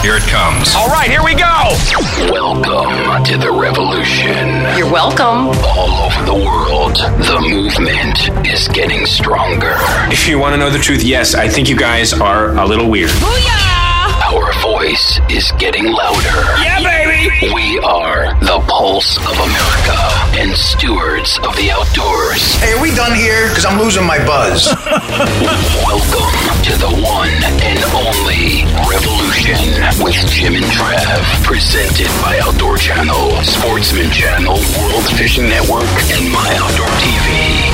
Hello? Here it comes. All right, here we go. Welcome to the revolution. You're welcome. All over the world, the movement is getting stronger. If you want to know the truth, yes, I think you guys are a little weird. Our voice is getting louder. Yeah, baby. We are the pulse of America and stewards of the outdoors. Hey, are we done here? Because I'm losing my buzz. Welcome to the one and only Revolution with Jim and Trav. Presented by Outdoor Channel, Sportsman Channel, World Fishing Network, and My Outdoor TV.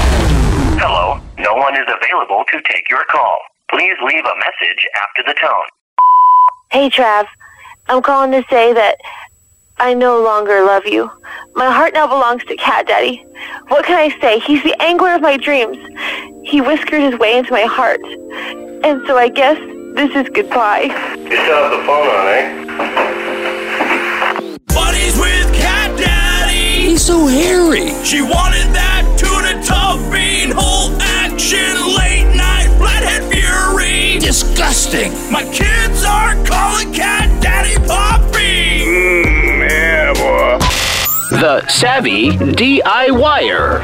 Hello, no one is available to take your call. Please leave a message after the tone. Hey, Trav. I'm calling to say that I no longer love you. My heart now belongs to Cat Daddy. What can I say? He's the angler of my dreams. He whiskered his way into my heart. And so I guess this is goodbye. You still have the phone on, eh? Buddies with Cat Daddy. He's so hairy. She wanted that tuna topping, whole action, late night, flathead fury. Disgusting. My kids are calling Cat Daddy Poppy. Mm, yeah, boy. The Savvy DIYer.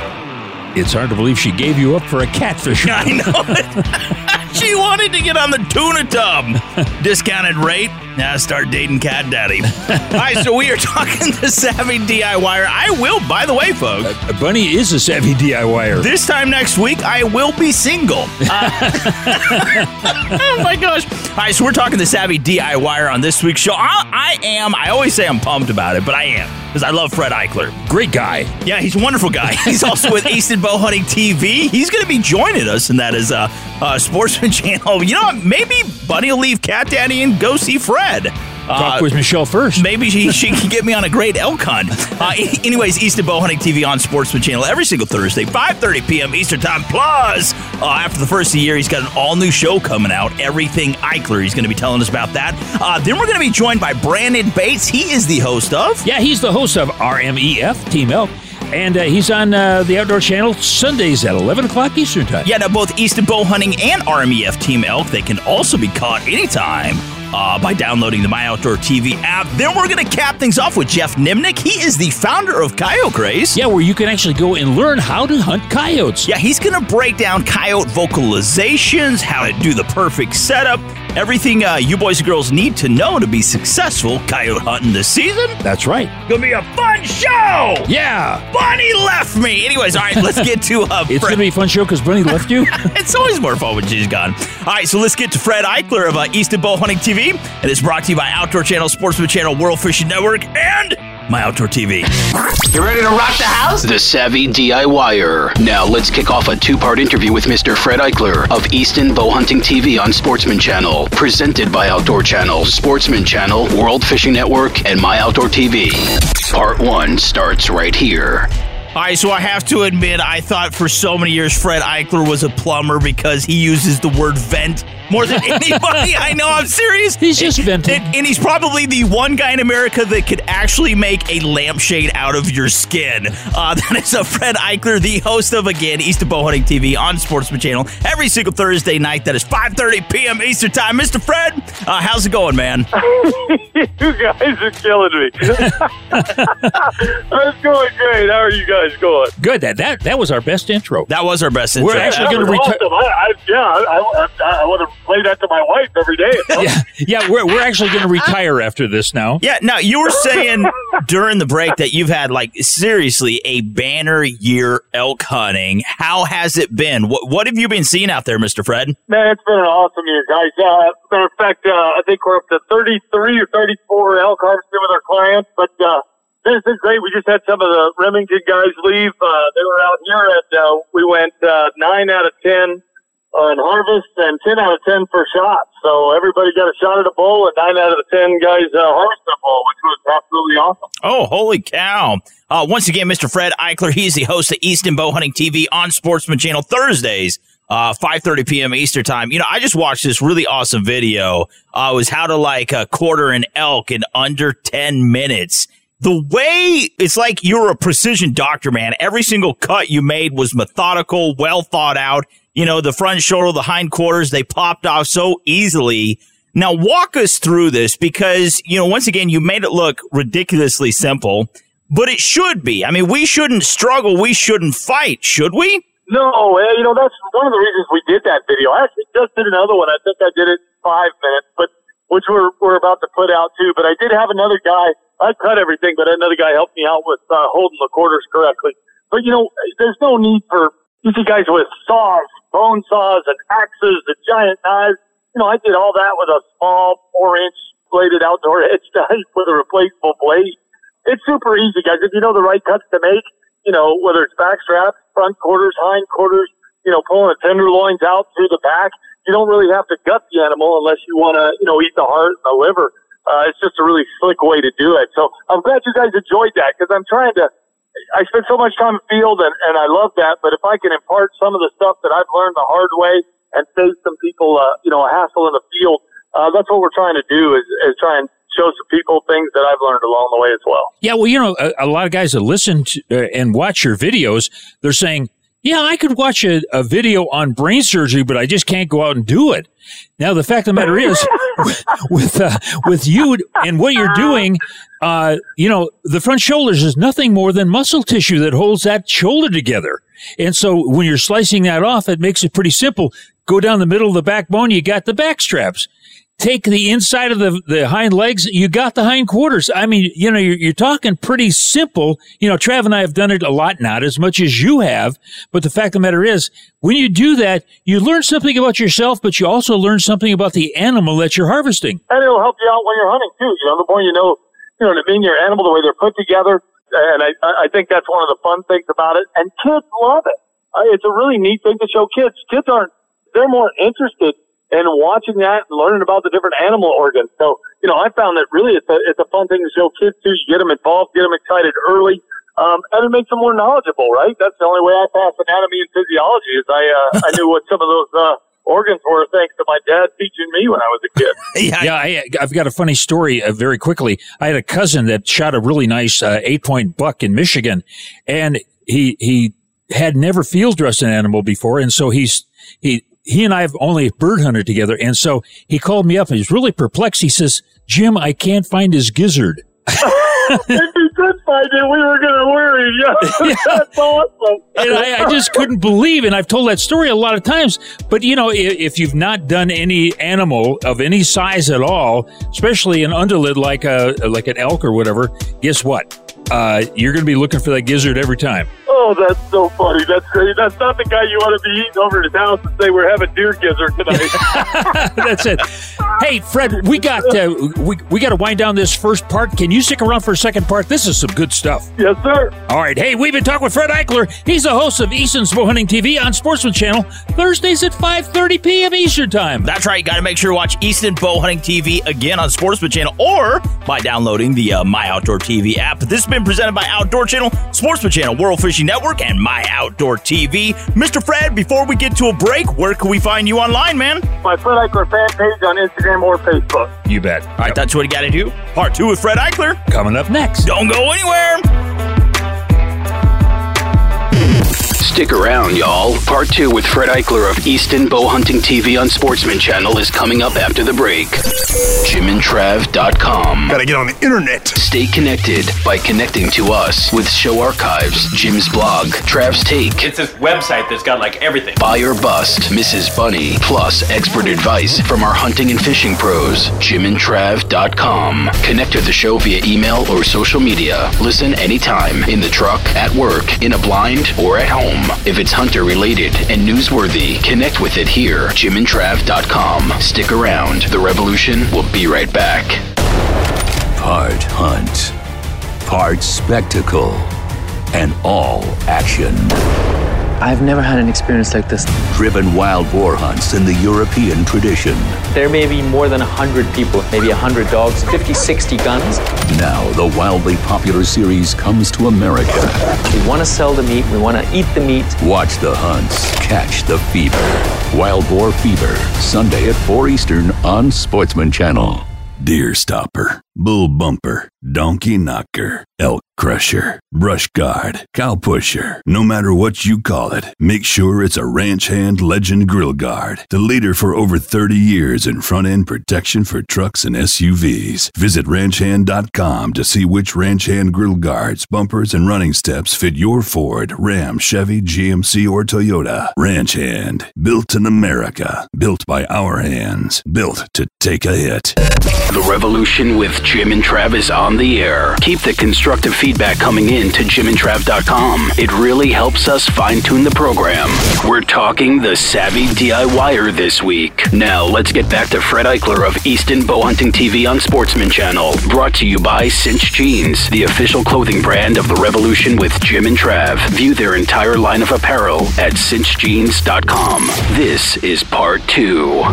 It's hard to believe she gave you up for a catfish. I know it. she wanted to get on the tuna tub. Discounted rate. Now start dating Cat Daddy. All right, so we are talking the Savvy DIYer. I will, by the way, folks. Uh, Bunny is a savvy DIYer. This time next week, I will be single. Uh, oh my gosh. All right, so we're talking the Savvy DIYer on this week's show. I, I am, I always say I'm pumped about it, but I am because I love Fred Eichler. Great guy. Yeah, he's a wonderful guy. He's also with Easton Bow Hunting TV. He's going to be joining us, and that is uh, uh, Sportsman Channel. You know what? Maybe Bunny will leave Cat Daddy and go see Fred. Talk with Michelle first. Maybe she, she can get me on a great elk hunt. Uh, anyways, Easton Bow Hunting TV on Sportsman Channel every single Thursday, 5.30 p.m. Eastern Time. Plus, uh, after the first of the year, he's got an all-new show coming out, Everything Eichler. He's going to be telling us about that. Uh, then we're going to be joined by Brandon Bates. He is the host of... Yeah, he's the host of RMEF Team Elk, and uh, he's on uh, the Outdoor Channel Sundays at 11 o'clock Eastern Time. Yeah, now both Easton Bow Hunting and RMEF Team Elk, they can also be caught anytime uh, by downloading the My Outdoor TV app. Then we're going to cap things off with Jeff Nimnick. He is the founder of Coyote Craze. Yeah, where you can actually go and learn how to hunt coyotes. Yeah, he's going to break down coyote vocalizations, how to do the perfect setup, everything uh, you boys and girls need to know to be successful coyote hunting this season. That's right. Gonna be a fun show. Yeah. Bunny left me. Anyways, all right, let's get to uh, It's going to be a fun show because Bunny left you. it's always more fun when she's gone. All right, so let's get to Fred Eichler of uh, Easton Bow Hunting TV, and it's brought to you by Outdoor Channel, Sportsman Channel, World Fishing Network, and My Outdoor TV. You ready to rock the house? The Savvy DIYer. Now let's kick off a two-part interview with Mr. Fred Eichler of Easton Bow Hunting TV on Sportsman Channel, presented by Outdoor Channel, Sportsman Channel, World Fishing Network, and My Outdoor TV. Part one starts right here. All right, so I have to admit, I thought for so many years Fred Eichler was a plumber because he uses the word vent more than anybody I know. I'm serious. He's just venting. And, and he's probably the one guy in America that could actually make a lampshade out of your skin. Uh, that is a Fred Eichler, the host of, again, Easton Bow Hunting TV on Sportsman Channel every single Thursday night. That is 5.30 p.m. Eastern Time. Mr. Fred, uh, how's it going, man? you guys are killing me. That's going great. How are you guys going? Good. That, that that was our best intro. That was our best intro. We're actually That going to was retire. awesome. I, I, yeah, I, I, I want to play that to my wife every day. Yeah, yeah, we're, we're actually going to retire after this now. Yeah, now you were saying during the break that you've had like seriously a banner year elk hunting. How has it been? What what have you been seeing out there, Mister Fred? Man, it's been an awesome year, guys. Uh, matter of fact, uh, I think we're up to 33 or 34 elk harvested with our clients, but uh, this is great. We just had some of the Remington guys leave. Uh, they were out here, and uh, we went uh, nine out of ten on harvest and 10 out of 10 for shots. So everybody got a shot at a bull, and 9 out of the 10 guys uh, harvested a bull, which was absolutely awesome. Oh, holy cow. Uh, once again, Mr. Fred Eichler, he's the host of Easton Bow Hunting TV on Sportsman Channel Thursdays, uh, 5.30 p.m. Eastern Time. You know, I just watched this really awesome video. Uh, it was how to like a quarter an elk in under 10 minutes the way it's like you're a precision doctor, man. Every single cut you made was methodical, well thought out. You know, the front shoulder, the hind quarters, they popped off so easily. Now walk us through this because, you know, once again, you made it look ridiculously simple, but it should be. I mean, we shouldn't struggle. We shouldn't fight, should we? No, you know, that's one of the reasons we did that video. I actually just did another one. I think I did it five minutes, but which we're, we're about to put out too. But I did have another guy I cut everything, but another guy helped me out with uh, holding the quarters correctly. But you know, there's no need for you see guys with saws, bone saws, and axes, and giant knives. You know, I did all that with a small four-inch bladed outdoor edge knife with a replaceable blade. It's super easy, guys. If you know the right cuts to make, you know, whether it's back straps, front quarters, hind quarters, you know, pulling the tenderloins out through the back, you don't really have to gut the animal unless you want to, you know, eat the heart and the liver. Uh, it's just a really slick way to do it. So I'm glad you guys enjoyed that because I'm trying to. I spend so much time in the field and, and I love that. But if I can impart some of the stuff that I've learned the hard way and save some people, uh, you know, a hassle in the field, uh, that's what we're trying to do is, is try and show some people things that I've learned along the way as well. Yeah, well, you know, a, a lot of guys that listen to, uh, and watch your videos, they're saying, yeah, I could watch a, a, video on brain surgery, but I just can't go out and do it. Now, the fact of the matter is, with uh, with you and what you're doing, uh, you know, the front shoulders is nothing more than muscle tissue that holds that shoulder together. And so, when you're slicing that off, it makes it pretty simple. Go down the middle of the backbone, you got the back straps take the inside of the, the hind legs, you got the hind quarters. I mean, you know, you're, you're, talking pretty simple. You know, Trav and I have done it a lot, not as much as you have. But the fact of the matter is, when you do that, you learn something about yourself, but you also learn something about the animal that you're harvesting. And it'll help you out when you're hunting too. You know, the more you know, you know, the mean your animal, the way they're put together. And I, I think that's one of the fun things about it. And kids love it. Uh, it's a really neat thing to show kids. Kids aren't, they're more interested and watching that and learning about the different animal organs. So, you know, I found that really it's a, it's a fun thing to show kids too. Get them involved, get them excited early. Um, and it makes them more knowledgeable, right? That's the only way I pass anatomy and physiology is I, uh, I knew what some of those, uh, organs were thanks to my dad teaching me when I was a kid. yeah, yeah I, have got a funny story uh, very quickly. I had a cousin that shot a really nice uh, eight point buck in Michigan, and he he had never field dressed an animal before, and so he's he he and I have only bird hunted together. And so he called me up and he's really perplexed. He says, Jim, I can't find his gizzard. if he could find it, we were going to worry. Yeah, yeah. that's awesome. and I, I, just couldn't believe, and I've told that story a lot of times. But you know, if, if, you've not done any animal of any size at all, especially an ungulate like a like an elk or whatever, guess what? Uh, you're going to be looking for that gizzard every time. Oh, that's so funny. That's great. That's not the guy you want to be eating over at his house and say we're having deer gizzard tonight. that's it. Hey, Fred, we got uh, we we got to wind down this first part. Can you stick around for a second part? This is some good stuff. Yes, sir. All right. Hey, we've been talking with Fred Eichler. He's the host of Easton's Bow Hunting TV on Sportsman Channel Thursdays at 5:30 p.m. Eastern Time. That's right. You got to make sure to watch Easton Bow Hunting TV again on Sportsman Channel or by downloading the uh, My Outdoor TV app. This has been presented by Outdoor Channel, Sportsman Channel, World Fishing Network, and My Outdoor TV. Mr. Fred, before we get to a break, where can we find you online, man? My Fred Eichler fan page on Instagram or Facebook. You bet. All right, yep. that's what you got to do. Part two with Fred Eichler. Coming up next. Don't go anywhere. Stick around, y'all. Part two with Fred Eichler of Easton Bow Hunting TV on Sportsman Channel is coming up after the break. JimandTrav.com. Gotta get on the internet. Stay connected by connecting to us with show archives, Jim's blog, Trav's Take. It's a website that's got like everything. Buy or bust, Mrs. Bunny, plus expert advice from our hunting and fishing pros. JimandTrav.com. Connect to the show via email or social media. Listen anytime in the truck, at work, in a blind, or at home. If it's hunter related and newsworthy, connect with it here. JimandTrav.com. Stick around. The revolution will be right back. Part hunt, part spectacle, and all action. I've never had an experience like this. Driven wild boar hunts in the European tradition. There may be more than 100 people, maybe 100 dogs, 50, 60 guns. Now, the wildly popular series comes to America. We want to sell the meat, we want to eat the meat. Watch the hunts, catch the fever. Wild Boar Fever, Sunday at 4 Eastern on Sportsman Channel. Deer stopper, bull bumper, donkey knocker, elk crusher, brush guard, cow pusher. No matter what you call it, make sure it's a Ranch Hand Legend Grill Guard, the leader for over 30 years in front end protection for trucks and SUVs. Visit ranchhand.com to see which Ranch Hand Grill Guards, bumpers, and running steps fit your Ford, Ram, Chevy, GMC, or Toyota. Ranch Hand, built in America, built by our hands, built to take a hit. The Revolution with Jim and Trav is on the air. Keep the constructive feedback coming in to jimandtrav.com. It really helps us fine tune the program. We're talking the savvy DIYer this week. Now, let's get back to Fred Eichler of Easton Bowhunting TV on Sportsman Channel. Brought to you by Cinch Jeans, the official clothing brand of the Revolution with Jim and Trav. View their entire line of apparel at cinchjeans.com. This is part two.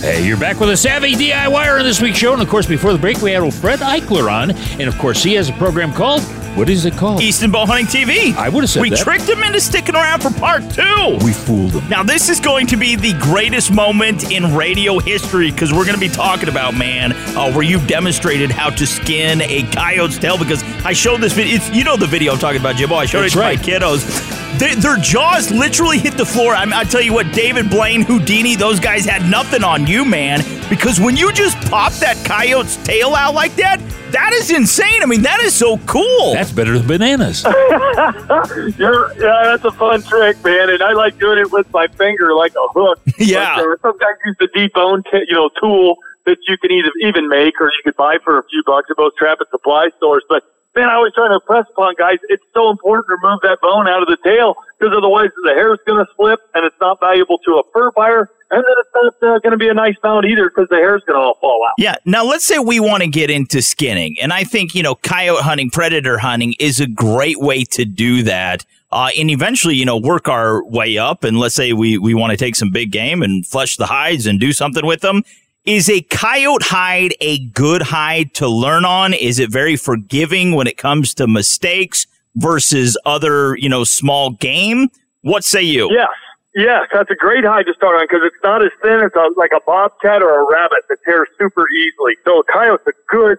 Hey, you're back with a Savvy DIYer on this week's show. Of course, before the break, we had old Fred Eichler on. And of course, he has a program called, what is it called? Easton Bow Hunting TV. I would have said we that. tricked him into sticking around for part two. We fooled him. Now, this is going to be the greatest moment in radio history because we're going to be talking about, man, uh, where you've demonstrated how to skin a coyote's tail. Because I showed this video. It's, you know the video I'm talking about, Jimbo. I showed That's it to right. my kiddos. Their, their jaws literally hit the floor. I, I tell you what, David Blaine, Houdini, those guys had nothing on you, man. Because when you just pop that coyote's tail out like that, that is insane. I mean, that is so cool. That's better than bananas. You're, yeah, that's a fun trick, man, and I like doing it with my finger like a hook. Yeah. But, some guys use the debone, t- you know, tool that you can either even make or you could buy for a few bucks at most trap and supply stores. But man, I was trying to impress upon guys. It's so important to remove that bone out of the tail because otherwise the hair is going to slip and it's not valuable to a fur buyer. And then it's not uh, going to be a nice mount either because the hair's going to all fall out. Yeah. Now, let's say we want to get into skinning. And I think, you know, coyote hunting, predator hunting is a great way to do that. Uh, and eventually, you know, work our way up. And let's say we, we want to take some big game and flush the hides and do something with them. Is a coyote hide a good hide to learn on? Is it very forgiving when it comes to mistakes versus other, you know, small game? What say you? Yes, yes, that's a great hide to start on because it's not as thin as a, like a bobcat or a rabbit that tears super easily. So a coyote's a good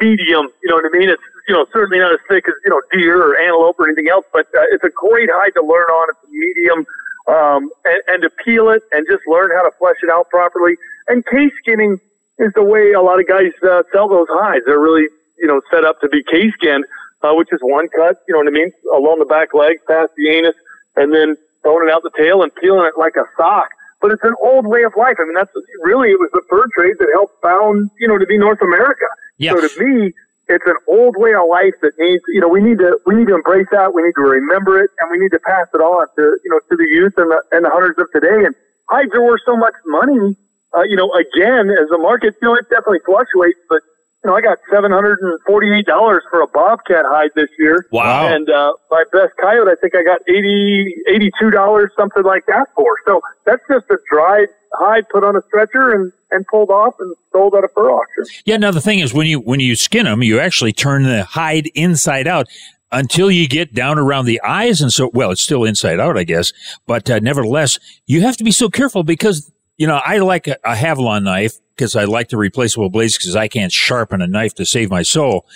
medium. You know what I mean? It's you know certainly not as thick as you know deer or antelope or anything else, but uh, it's a great hide to learn on. It's a medium. Um, and, and to peel it and just learn how to flesh it out properly. And case skinning is the way a lot of guys uh, sell those hides. They're really, you know, set up to be case skinned, uh, which is one cut, you know what I mean, along the back leg, past the anus, and then throwing it out the tail and peeling it like a sock. But it's an old way of life. I mean, that's really, it was the fur trade that helped found, you know, to be North America. Yeah. So to me, it's an old way of life that needs, you know, we need to, we need to embrace that. We need to remember it and we need to pass it on to, you know, to the youth and the, and the hunters of today. And hides are worth so much money. Uh, you know, again, as the market, you know, it definitely fluctuates, but you know, I got seven hundred and forty-eight dollars for a bobcat hide this year. Wow. And uh, my best coyote, I think I got eighty, eighty-two dollars, something like that for. So that's just a dried hide put on a stretcher and and pulled off and sold at a fur auction. Yeah. Now the thing is, when you when you skin them, you actually turn the hide inside out until you get down around the eyes, and so well, it's still inside out, I guess. But uh, nevertheless, you have to be so careful because you know I like a, a Havalon knife because I like the replaceable blades because I can't sharpen a knife to save my soul.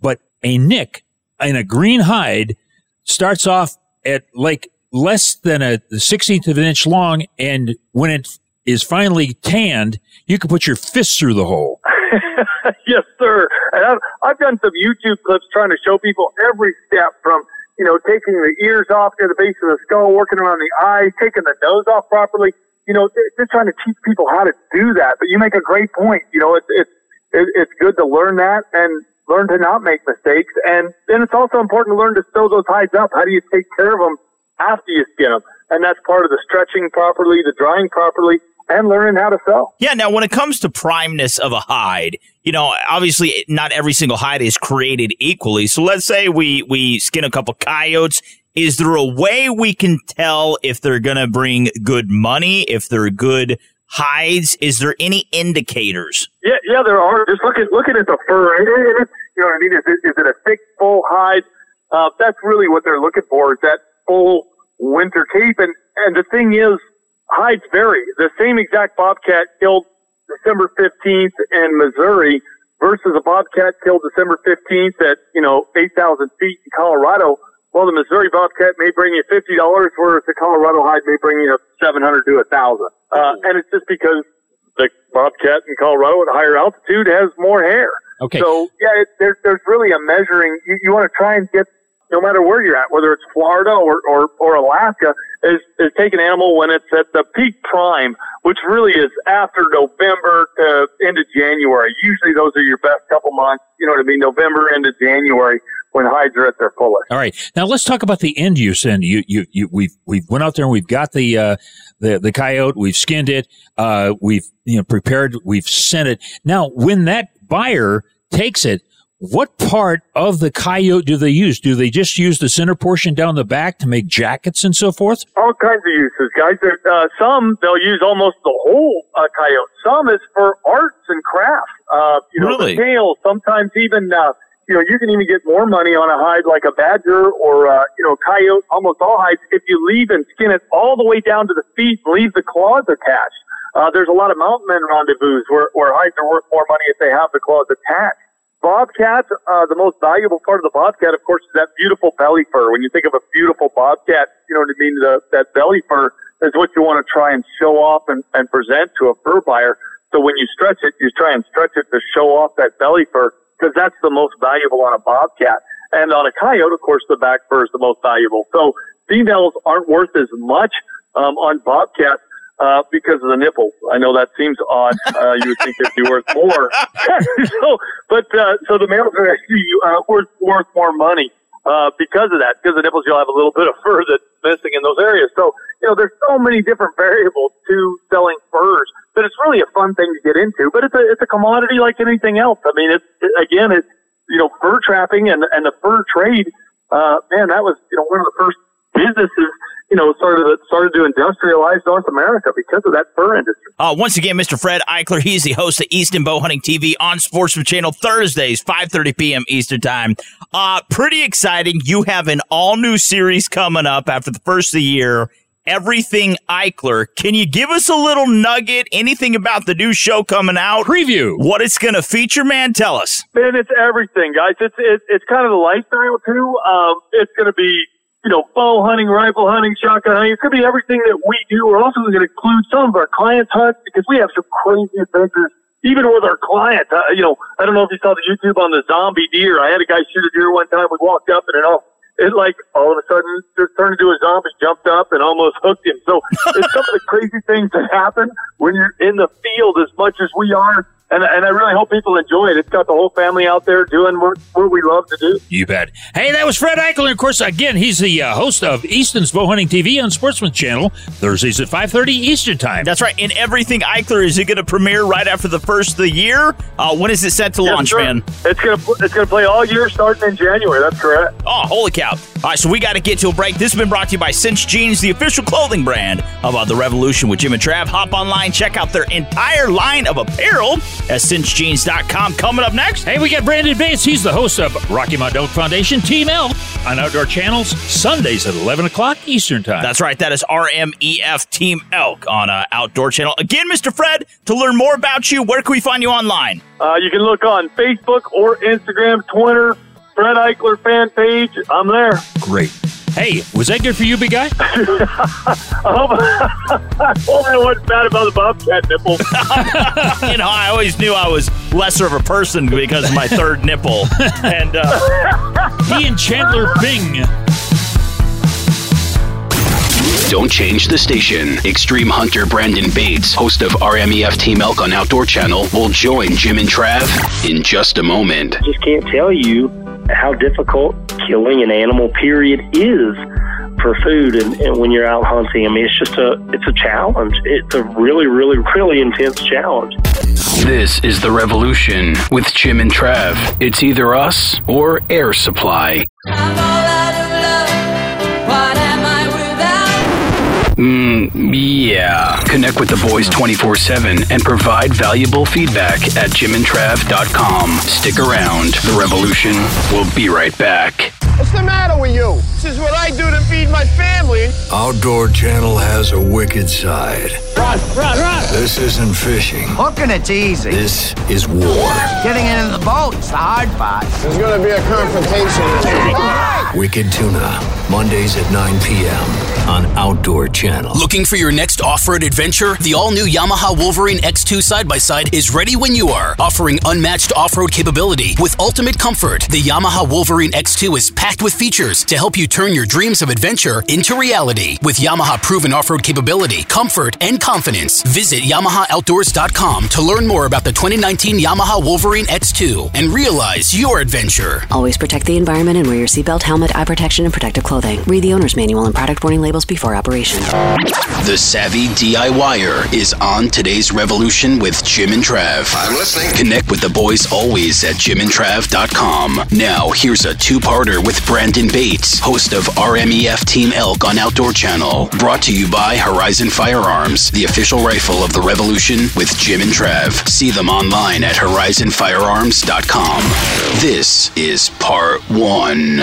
But a nick in a green hide starts off at like less than a sixteenth of an inch long, and when it is finally tanned, you can put your fist through the hole. yes, sir. And I've, I've done some YouTube clips trying to show people every step from, you know, taking the ears off near the base of the skull, working around the eyes, taking the nose off properly. You know, just trying to teach people how to do that. But you make a great point. You know, it's, it's, it's good to learn that and learn to not make mistakes. And then it's also important to learn to sew those hides up. How do you take care of them after you skin them? And that's part of the stretching properly, the drying properly, and learning how to sell. Yeah. Now, when it comes to primeness of a hide, you know, obviously not every single hide is created equally. So let's say we, we skin a couple coyotes. Is there a way we can tell if they're going to bring good money, if they're good hides? Is there any indicators? Yeah, yeah, there are. Just looking looking at the fur, you know what I mean. Is it, is it a thick, full hide? Uh, that's really what they're looking for. Is that full winter cape? And and the thing is, hides vary. The same exact bobcat killed December fifteenth in Missouri versus a bobcat killed December fifteenth at you know eight thousand feet in Colorado. Well, the Missouri bobcat may bring you fifty dollars, whereas the Colorado hide may bring you seven hundred to a thousand. Uh, and it's just because the bobcat in Colorado at a higher altitude has more hair. Okay. So yeah, it, there's there's really a measuring. You, you want to try and get no matter where you're at, whether it's Florida or or, or Alaska, is is take an animal when it's at the peak prime, which really is after November to into January. Usually those are your best couple months. You know what I mean? November into January when hides are at their fullest. All right. Now let's talk about the end use end. You, you, you, we've, we've went out there and we've got the, uh, the, the coyote. We've skinned it. Uh, we've, you know, prepared. We've sent it. Now, when that buyer takes it, what part of the coyote do they use? Do they just use the center portion down the back to make jackets and so forth? all kinds of uses, guys. There, uh, some they'll use almost the whole uh, coyote. Some is for arts and crafts. Uh, you know, Really? the tail. Sometimes even uh, you know you can even get more money on a hide like a badger or uh, you know coyote. Almost all hides, if you leave and skin it all the way down to the feet, leave the claws attached. Uh, there's a lot of mountain men rendezvous where, where hides are worth more money if they have the claws attached. Bobcat, uh, the most valuable part of the bobcat, of course, is that beautiful belly fur. When you think of a beautiful bobcat, you know what I mean? The, that belly fur is what you want to try and show off and, and present to a fur buyer. So when you stretch it, you try and stretch it to show off that belly fur because that's the most valuable on a bobcat. And on a coyote, of course, the back fur is the most valuable. So females aren't worth as much um, on bobcats uh, because of the nipples. I know that seems odd. Uh, you would think they'd be worth more. so, but uh, so the males are actually uh, worth worth more money uh, because of that. Because the nipples, you'll have a little bit of fur that's missing in those areas. So you know, there's so many different variables to selling furs that it's really a fun thing to get into. But it's a it's a commodity like anything else. I mean, it's it, again, it's you know, fur trapping and and the fur trade. Uh, man, that was you know one of the first businesses you know started started to industrialize North America because of that fur industry. Uh, once again, Mr. Fred Eichler, he's the host of Easton Bow Hunting TV on Sportsman Channel Thursdays, 5.30 p.m. Eastern Time. Uh, pretty exciting. You have an all new series coming up after the first of the year. Everything Eichler. Can you give us a little nugget? Anything about the new show coming out? Preview. What it's going to feature, man? Tell us. Man, it's everything, guys. It's it, it's kind of the lifestyle too. Um, it's going to be you know bow hunting, rifle hunting, shotgun hunting. It's going to be everything that we do. We're also going to include some of our clients' hunts because we have some crazy adventures. Even with our clients, uh, you know, I don't know if you saw the YouTube on the zombie deer. I had a guy shoot a deer one time. We walked up and it all, it like all of a sudden just turned into a zombie, jumped up and almost hooked him. So it's some of the crazy things that happen when you're in the field as much as we are. And, and I really hope people enjoy it. It's got the whole family out there doing what, what we love to do. You bet. Hey, that was Fred Eichler. Of course, again, he's the uh, host of Easton's Bow Hunting TV on Sportsman Channel, Thursdays at 5.30 Eastern Time. That's right. And Everything Eichler, is it going to premiere right after the first of the year? Uh, when is it set to Yes, launch, sir. man? It's gonna it's gonna play all year starting in January. That's correct. Oh, holy cow. All right, so we got to get to a break. This has been brought to you by Cinch Jeans, the official clothing brand of uh, The Revolution with Jim and Trav. Hop online, check out their entire line of apparel at cinchjeans.com. Coming up next. Hey, we got Brandon Bates. He's the host of Rocky Mountain Elk Foundation Team Elk on Outdoor Channels, Sundays at 11 o'clock Eastern Time. That's right. That is RMEF Team Elk on uh, Outdoor Channel. Again, Mr. Fred, to learn more about you, where can we find you online? Uh, you can look on Facebook or Instagram, Twitter, Fred Eichler fan page. I'm there. Great. Hey, was that good for you, big guy? I hope I hope I wasn't bad about the bobcat nipple. you know, I always knew I was lesser of a person because of my third nipple. And uh, he and Chandler Bing. Don't change the station. Extreme Hunter Brandon Bates, host of RMEF Team Elk on Outdoor Channel, will join Jim and Trav in just a moment. just can't tell you how difficult killing an animal period is for food and, and when you're out hunting. I mean, it's just a it's a challenge. It's a really, really, really intense challenge. This is The Revolution with Jim and Trav. It's either us or air supply. Mm, yeah. Connect with the boys 24 7 and provide valuable feedback at jimandtrav.com. Stick around. The revolution will be right back. What's the matter with you? This is what I do to feed my family. Outdoor Channel has a wicked side. Run, run, run! This isn't fishing. Hooking it's easy. This is war. Getting into the boat's the hard part. There's gonna be a confrontation. Wicked Tuna, Mondays at 9 p.m. on Outdoor Channel. Looking for your next off road adventure? The all new Yamaha Wolverine X2 side by side is ready when you are, offering unmatched off road capability with ultimate comfort. The Yamaha Wolverine X2 is packed with features to help you turn your dreams of adventure into reality. With Yamaha proven off road capability, comfort, and confidence, visit YamahaOutdoors.com to learn more about the 2019 Yamaha Wolverine X2 and realize your adventure. Always protect the environment and wear your seatbelt, helmet, eye protection, and protective clothing. Read the owner's manual and product warning labels before operation. The Savvy DIYer is on today's revolution with Jim and Trav. I'm listening. Connect with the boys always at jimandtrav.com. Now, here's a two parter with Brandon Bates, host of RMEF Team Elk on Outdoor Channel. Brought to you by Horizon Firearms, the official rifle of the revolution with Jim and Trav. See them online at horizonfirearms.com. This is part one.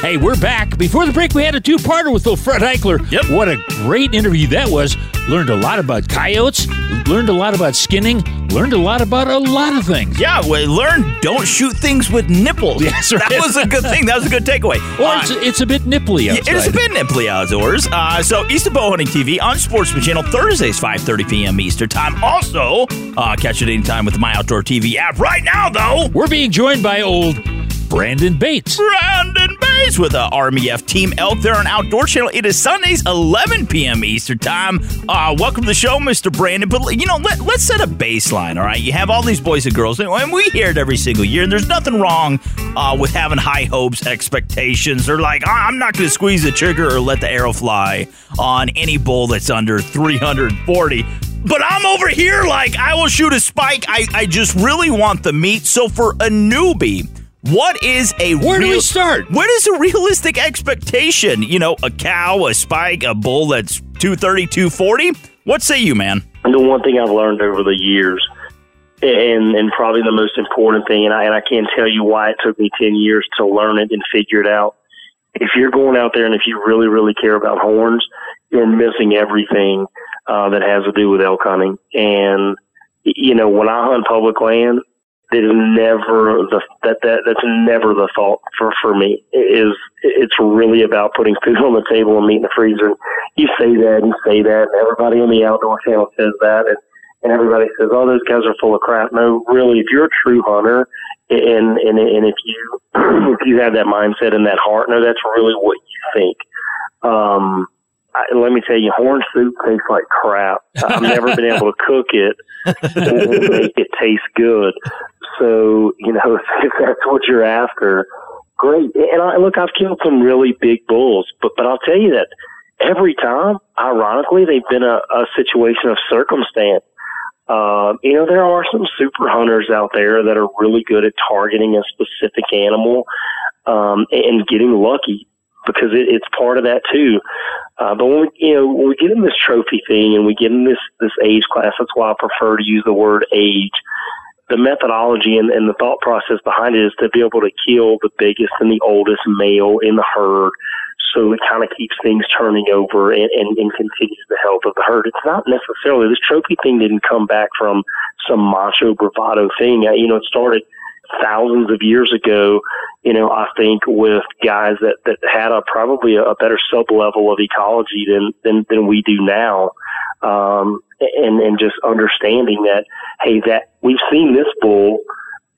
Hey, we're back. Before the break, we had a two-parter with little Fred Eichler. Yep. What a great interview that was. Learned a lot about coyotes. Learned a lot about skinning. Learned a lot about a lot of things. Yeah, we learned don't shoot things with nipples. Yes, right. That was a good thing. That was a good takeaway. Or Uh, it's, it's a bit nipply outside. it is a bit nipply outdoors. Uh, so Easton Bow Hunting TV on Sportsman Channel Thursdays, 5.30 p.m. Eastern Time. Also, uh, catch it anytime with the My Outdoor TV app. Right now, though, We're being joined by old Brandon Bates. Brandon Bates with the RMEF Team Elk there on Outdoor Channel. It is Sundays, 11 p.m. Eastern Time. Uh, welcome to the show, Mr. Brandon. But, you know, let, let's set a baseline, all right? You have all these boys and girls, and we hear it every single year, and there's nothing wrong uh, with having high hopes, expectations, or like, "I- I'm not going to squeeze the trigger or let the arrow fly on any bull that's under 340. But I'm over here like, I will shoot a spike. I, I just really want the meat. So for a newbie, what is a Where do we start? What is a realistic expectation? You know, a cow, a spike, a bull that's 230, 240? What say you, man? The one thing I've learned over the years, and and probably the most important thing, and I and I can't tell you why it took me ten years to learn it and figure it out. If you're going out there and if you really really care about horns, you're missing everything uh, that has to do with elk hunting. And you know, when I hunt public land, it is never the that that that's never the thought for for me. It is it's really about putting food on the table and meat in the freezer. And you say that, you say that, and everybody on the outdoor channel says that, and and everybody says, "Oh, those guys are full of crap." No, really, if you're a true hunter, and and and if you if you have that mindset and that heart, no, that's really what you think. Um, I, let me tell you, horn soup tastes like crap. I've never been able to cook it and make it taste good. So you know, if, that's what you're after, great. And I, look, I've killed some really big bulls, but but I'll tell you that every time, ironically, they've been a, a situation of circumstance. Um, you know, there are some super hunters out there that are really good at targeting a specific animal um, and getting lucky because it, it's part of that too. Uh, but when we, you know, when we get in this trophy thing and we get in this this age class, that's why I prefer to use the word age. The methodology and, and the thought process behind it is to be able to kill the biggest and the oldest male in the herd so it kind of keeps things turning over and, and, and continues the health of the herd. It's not necessarily this trophy thing didn't come back from some macho bravado thing. You know, it started thousands of years ago. You know, I think with guys that that had a probably a, a better sub level of ecology than than than we do now. Um, and and just understanding that hey, that we've seen this bull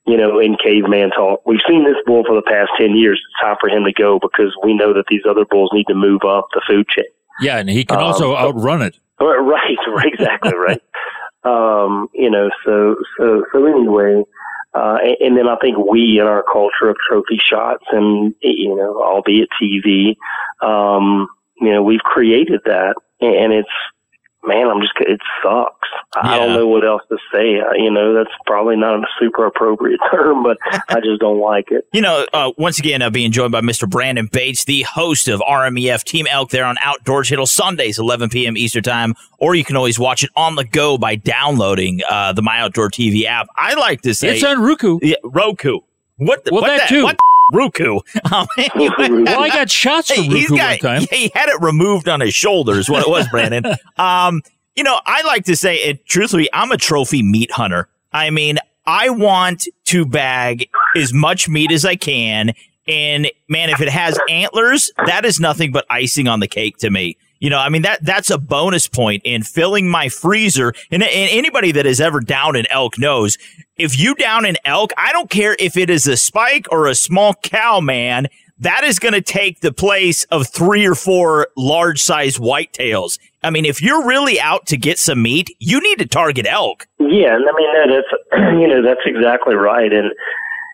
you know, in caveman talk. We've seen this bull for the past 10 years. It's time for him to go because we know that these other bulls need to move up the food chain. Yeah, and he can Um, also outrun it. Right, right, exactly right. Um, you know, so, so, so anyway, uh, and, and then I think we in our culture of trophy shots and, you know, albeit TV, um, you know, we've created that and it's, man, I'm just it sucks. I don't know what else to say. Uh, You know, that's probably not a super appropriate term, but I just don't like it. You know, uh, once again, uh, being joined by Mr. Brandon Bates, the host of RMEF Team Elk there on Outdoor Channel Sundays, 11 p.m. Eastern Time, or you can always watch it on the go by downloading uh, the My Outdoor TV app. I like to say It's on Roku. Yeah, Roku. What? The, Well, what that the- too. What the Roku. Um, anyway- Well, I got shots from Hey, he's got- one time. He had it removed on his shoulders. What it was, Brandon. um, you know, I like to say it. Truthfully, I'm a trophy meat hunter. I mean, I want to bag as much meat as I can. And man, if it has antlers, that is nothing but icing on the cake to me. You know, I mean that that's a bonus point in filling my freezer. And, and anybody that has ever downed an elk knows if you down an elk, I don't care if it is a spike or a small cow, man. That is going to take the place of three or four large size whitetails. I mean, if you're really out to get some meat, you need to target elk. Yeah, and I mean that, that's you know that's exactly right. And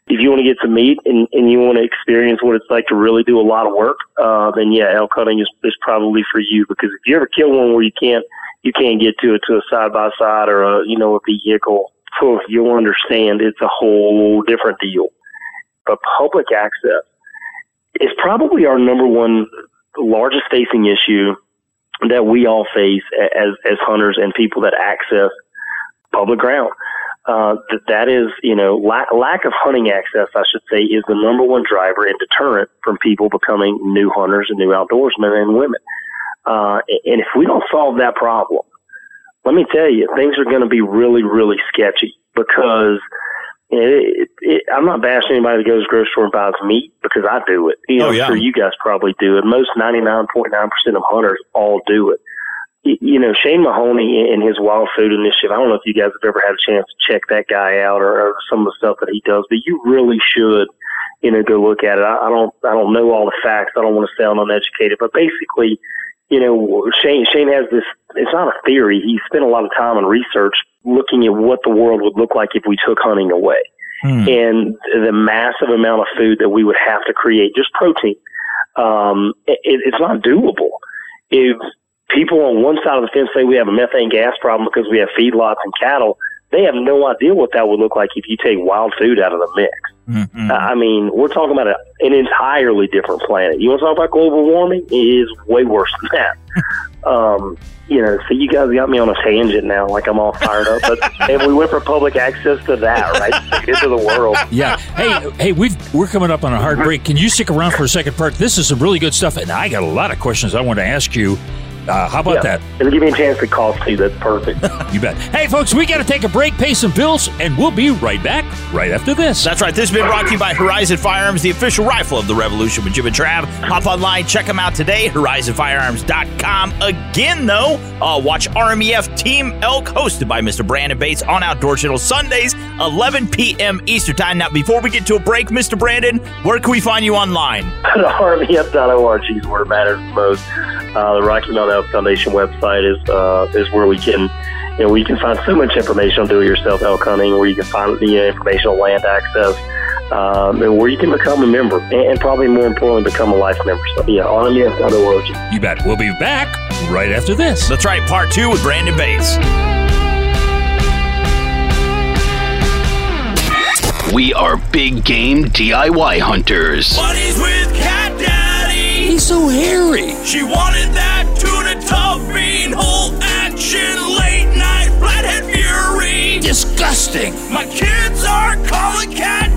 if you want to get some meat and, and you want to experience what it's like to really do a lot of work, uh, then yeah, elk hunting is, is probably for you. Because if you ever kill one where you can't you can't get to it to a side by side or a you know a vehicle, phew, you'll understand it's a whole different deal. But public access is probably our number one largest facing issue that we all face as as hunters and people that access public ground. Uh, that that is, you know, lack lack of hunting access, I should say, is the number one driver and deterrent from people becoming new hunters and new outdoorsmen and women. Uh, and if we don't solve that problem, let me tell you, things are going to be really, really sketchy because it, it, I'm not bashing anybody that goes to the grocery store and buys meat because I do it. You know, Oh, I'm sure you guys probably do it. Most 99.9% of hunters all do it. You know, Shane Mahoney and his Wild Food Initiative. I don't know if you guys have ever had a chance to check that guy out or, or some of the stuff that he does, but you really should, you know, go look at it. I, I don't, I don't know all the facts. I don't want to sound uneducated, but basically, you know, Shane Shane has this. It's not a theory. He spent a lot of time and research looking at what the world would look like if we took hunting away, and the massive amount of food that we would have to create, just protein. Um, it, it's not doable. If people on one side of the fence say we have a methane gas problem because we have feedlots and cattle, they have no idea what that would look like if you take wild food out of the mix. Mm-hmm. I mean, we're talking about a, an entirely different planet. You want to talk about global warming? It is way worse than that. um, you know, so you guys got me on a tangent now, like I'm all fired up. But and we went for public access to that, right? Into the world. Yeah. Hey, hey, we've we're coming up on a hard break. Can you stick around for a second part? This is some really good stuff, and I got a lot of questions I want to ask you. Uh, how about Yeah. that? It'll give me a chance to cough too. That's perfect. You bet. Hey, folks, we got to take a break, pay some bills, and we'll be right back right after this. That's right. This has been brought to you by Horizon Firearms, the official rifle of the revolution with Jim and Trav. Hop online, check them out today, horizonfirearms.com. Again, though, uh, watch RMEF Team Elk, hosted by Mr. Brandon Bates on Outdoor Channel Sundays, 11 p.m. Eastern Time. Now, before we get to a break, Mr. Brandon, where can we find you online? the RMEF.org is where it matters most. Uh, the Rocky Mountain Elk Foundation website is uh, is where we can, you know, we can find so much information on do-it-yourself elk hunting, where you can find the uh, information on land access, um, and where you can become a member, and, and probably more importantly, become a life member. So, yeah, RMEF.org. You bet. We'll be back right after this. That's right, part two with Brandon Bates. We are big game DIY hunters. Buddies with Cat Daddy. He's so hairy. She wanted that Disgusting. My kids are calling Cat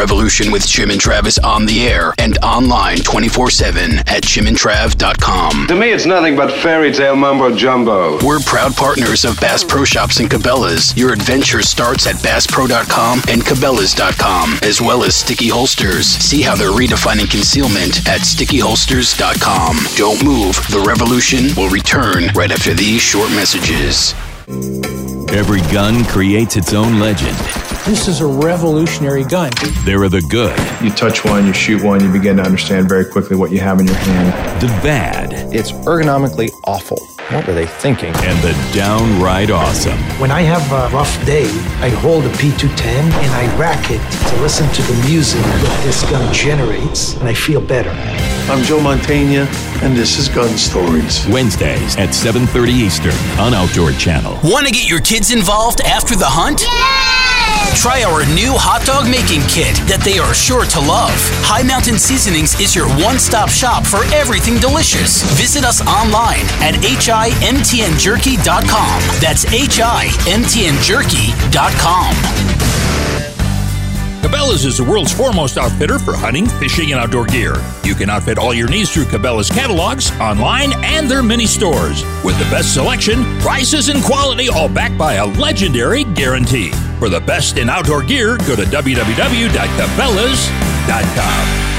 Revolution with Jim and Travis on the air and online 24 7 at jimandtrav.com. To me, it's nothing but fairy tale mumbo jumbo. We're proud partners of Bass Pro Shops and Cabela's. Your adventure starts at BassPro.com and Cabela's.com, as well as Sticky Holsters. See how they're redefining concealment at StickyHolsters.com. Don't move. The revolution will return right after these short messages. Every gun creates its own legend. This is a revolutionary gun. There are the good, You touch one, you shoot one, you begin to understand very quickly what you have in your hand. the bad, It's ergonomically awful. What were they thinking? And the downright awesome. When I have a rough day, I hold a P210 and I rack it to listen to the music that this gun generates, and I feel better. I'm Joe Mantegna, and this is Gun Stories. Wednesdays at 7:30 Eastern on Outdoor Channel. Want to get your kids involved after the hunt? Try our new hot dog making kit that they are sure to love. High Mountain Seasonings is your one stop shop for everything delicious. Visit us online at himtnjerky.com. That's himtnjerky.com. Cabela's is the world's foremost outfitter for hunting, fishing, and outdoor gear. You can outfit all your needs through Cabela's catalogs, online, and their mini stores. With the best selection, prices, and quality, all backed by a legendary guarantee. For the best in outdoor gear, go to www.cabela's.com.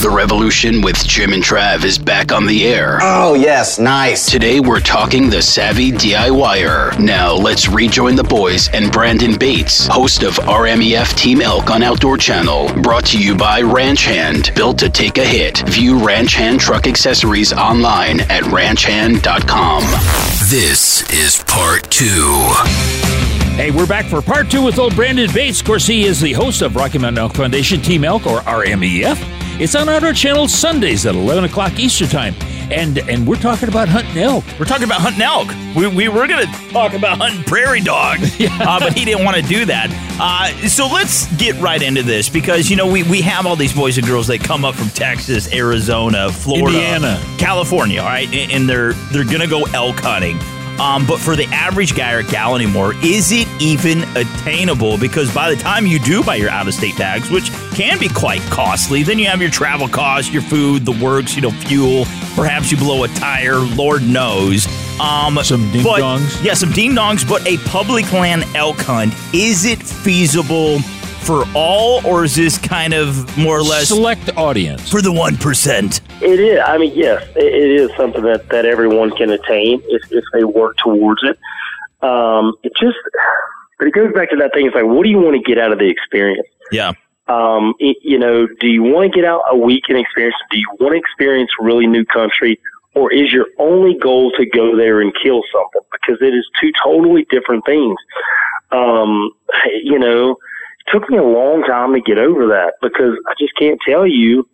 The Revolution with Jim and Trav is back on the air. Oh, yes, nice. Today we're talking the Savvy DIYer. Now let's rejoin the boys and Brandon Bates, host of RMEF Team Elk on Outdoor Channel. Brought to you by Ranch Hand, built to take a hit. View Ranch Hand truck accessories online at ranchhand.com. This is part two. Hey, we're back for part two with old Brandon Bates. Of course, he is the host of Rocky Mountain Elk Foundation Team Elk, or RMEF. It's on Outdoor Channel Sundays at 11 o'clock Eastern Time. And and we're talking about hunting elk. We're talking about hunting elk. We, we were going to talk about hunting prairie dog, uh, but he didn't want to do that. Uh, so let's get right into this because, you know, we, we have all these boys and girls that come up from Texas, Arizona, Florida, Indiana. California, all right? And, and they're, they're going to go elk hunting. Um, but for the average guy or gal anymore, is it even attainable? Because by the time you do buy your out of state tags, which can be quite costly, then you have your travel costs, your food, the works, you know, fuel. Perhaps you blow a tire, Lord knows. Um, some ding dongs. Yeah, some ding dongs, but a public land elk hunt, is it feasible for all, or is this kind of more or less select audience for the 1%? It is. I mean, yes, it, it is something that, that everyone can attain if, if they work towards it. Um, it just, but it goes back to that thing. It's like, what do you want to get out of the experience? Yeah. Um, it, you know, do you want to get out a weekend experience? Do you want to experience really new country? Or is your only goal to go there and kill something? Because it is two totally different things. Um, you know, it took me a long time to get over that because I just can't tell you,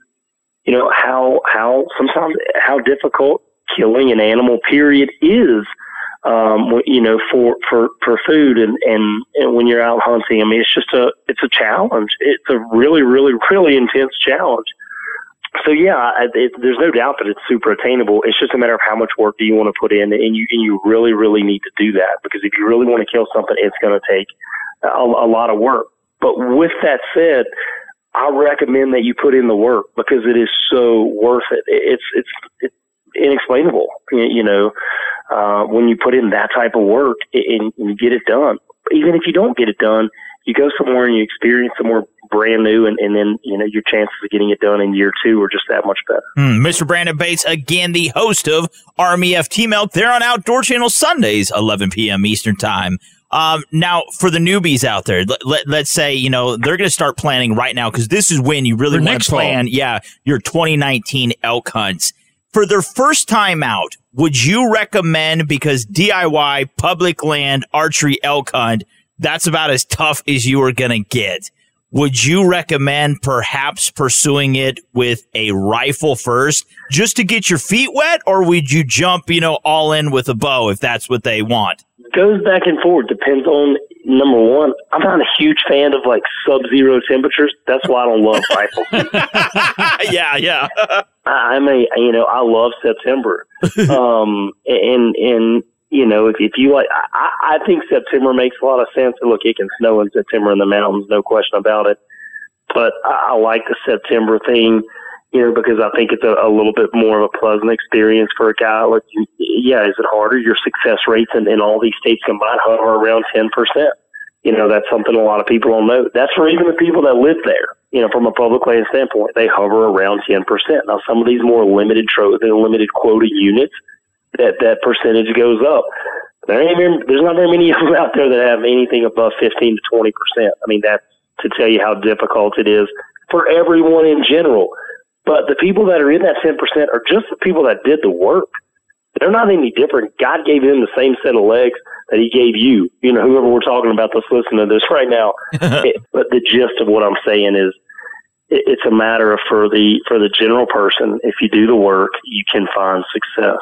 you know, how, how sometimes how difficult killing an animal period is. Um, you know, for, for, for food and, and, and when you're out hunting, I mean, it's just a, it's a challenge. It's a really, really, really intense challenge. So yeah, it, there's no doubt that it's super attainable. It's just a matter of how much work do you want to put in, and you and you really, really need to do that because if you really want to kill something, it's going to take a, a lot of work. But with that said, I recommend that you put in the work because it is so worth it. It's it's it's inexplainable, you know, uh, when you put in that type of work and, you get it done. Even if you don't get it done, you go somewhere and you experience somewhere brand new, and, and then you know your chances of getting it done in year two are just that much better. Hmm, Mr. Brandon Bates, again, the host of RMEF Team Elk. They're on Outdoor Channel Sundays, 11 p.m. Eastern Time. Um, now, for the newbies out there, let, let, let's say, you know, they're going to start planning right now because this is when you really want to plan, yeah, your 2019 elk hunts. For their first time out, would you recommend, because DIY, public land, archery elk hunt, that's about as tough as you are going to get. Would you recommend perhaps pursuing it with a rifle first just to get your feet wet or would you jump, you know, all in with a bow if that's what they want? Goes back and forth. Depends on number one. I'm not a huge fan of like sub-zero temperatures. That's why I don't love rifles. yeah, yeah. I'm a you know I love September, um, and and you know if if you like, I, I think September makes a lot of sense. Look, it can snow in September in the mountains, no question about it. But I, I like the September thing, you know, because I think it's a, a little bit more of a pleasant experience for a guy. Like, you- yeah, is it harder? Your success rates in, in all these states combined hover around ten percent. You know, that's something a lot of people don't know. That's for even the people that live there. You know, from a public land standpoint, they hover around ten percent. Now, some of these more limited tro- limited quota units, that that percentage goes up. There ain't even, there's not very many of them out there that have anything above fifteen to twenty percent. I mean, that's to tell you how difficult it is for everyone in general. But the people that are in that ten percent are just the people that did the work. they're not any different. God gave them the same set of legs that He gave you. You know, whoever we're talking about that's listening to this right now. it, but the gist of what I'm saying is, it, it's a matter of for the for the general person. If you do the work, you can find success.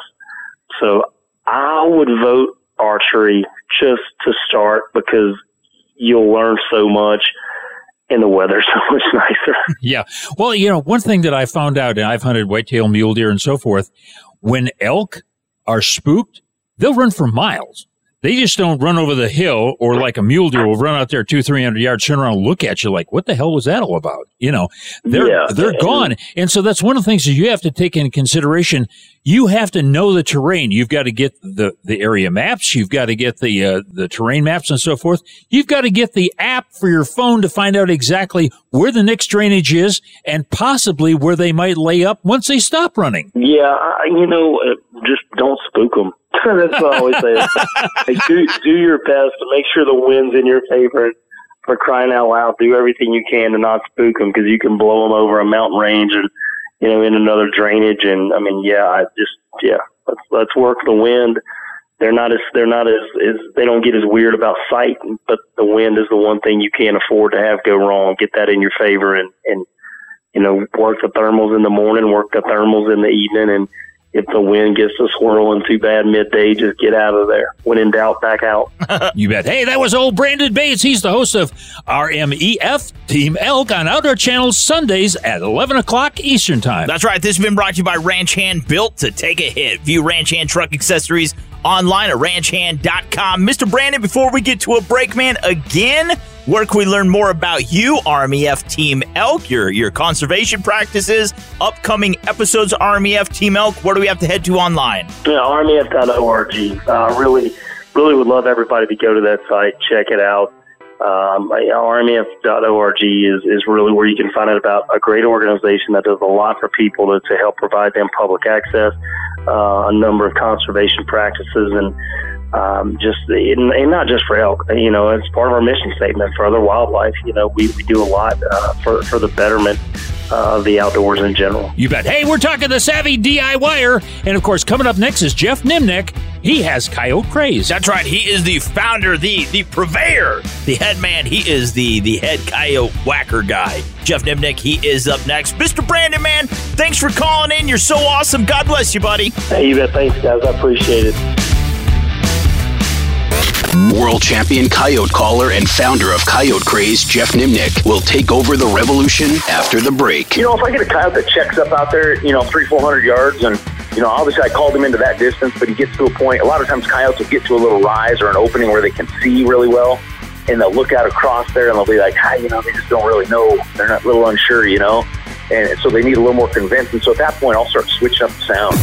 So I would vote archery just to start because you'll learn so much and the weather's so much nicer. Yeah. Well, you know, one thing that I found out, and I've hunted whitetail mule deer and so forth, when elk are spooked, they'll run for miles. They just don't run over the hill or like a mule deer will run out there two, three hundred yards, turn around and look at you like, what the hell was that all about? You know, they're, Yeah. they're gone. And so that's one of the things that you have to take into consideration. You have to know the terrain. You've got to get the, the area maps. You've got to get the, uh, the terrain maps and so forth. You've got to get the app for your phone to find out exactly where the next drainage is and possibly where they might lay up once they stop running. Yeah, I, you know, uh, just don't spook them. That's what I always say. do do your best to make sure the wind's in your favor. For crying out loud, do everything you can to not spook them because you can blow them over a mountain range and you know in another drainage. And I mean, yeah, I just yeah, let's let's work the wind. They're not as they're not as, as they don't get as weird about sight, but the wind is the one thing you can't afford to have go wrong. Get that in your favor and and you know, work the thermals in the morning, work the thermals in the evening, and if the wind gets to swirling too bad midday, just get out of there. When in doubt, back out. you bet. Hey, that was old Brandon Bates. He's the host of RMEF Team Elk on Outdoor Channel Sundays at 11 o'clock Eastern Time. That's right. This has been brought to you by Ranch Hand, built to take a hit. View Ranch Hand truck accessories online at ranchhand.com. Mr. Brandon, before we get to a break, man, again, where can we learn more about you, RMEF Team Elk, your, your conservation practices, upcoming episodes of RMEF Team Elk? Where do we have to head to online? Yeah, RMEF.org. Uh, really, really would love everybody to go to that site, check it out. Um, RMEF.org is, is really where you can find out about a great organization that does a lot for people to, to help provide them public access, uh, a number of conservation practices, and um, just and, and not just for elk. You know, it's part of our mission statement for other wildlife. You know, we, we do a lot uh, for for the betterment uh, of the outdoors in general. You bet. Hey, we're talking the savvy DIYer. And of course, coming up next is Jeff Nimnicht. He has coyote craze. That's right. He is the founder, the the purveyor, the head man. He is the the head coyote whacker guy. Jeff Nimnicht, he is up next. Mr. Brandon, man, thanks for calling in. You're so awesome. God bless you, buddy. Hey, you bet. Thanks, guys. I appreciate it. World champion coyote caller and founder of Coyote Craze, Jeff Nimnicht, will take over the revolution after the break. You know, if I get a coyote that checks up out there, you know, three, four hundred yards, and you know, obviously I called him into that distance, but he gets to a point. A lot of times, coyotes will get to a little rise or an opening where they can see really well, and they'll look out across there and they'll be like, ah, you know, they just don't really know. They're not a little unsure, you know, and so they need a little more convincing. So at that point, I'll start switching up the sound.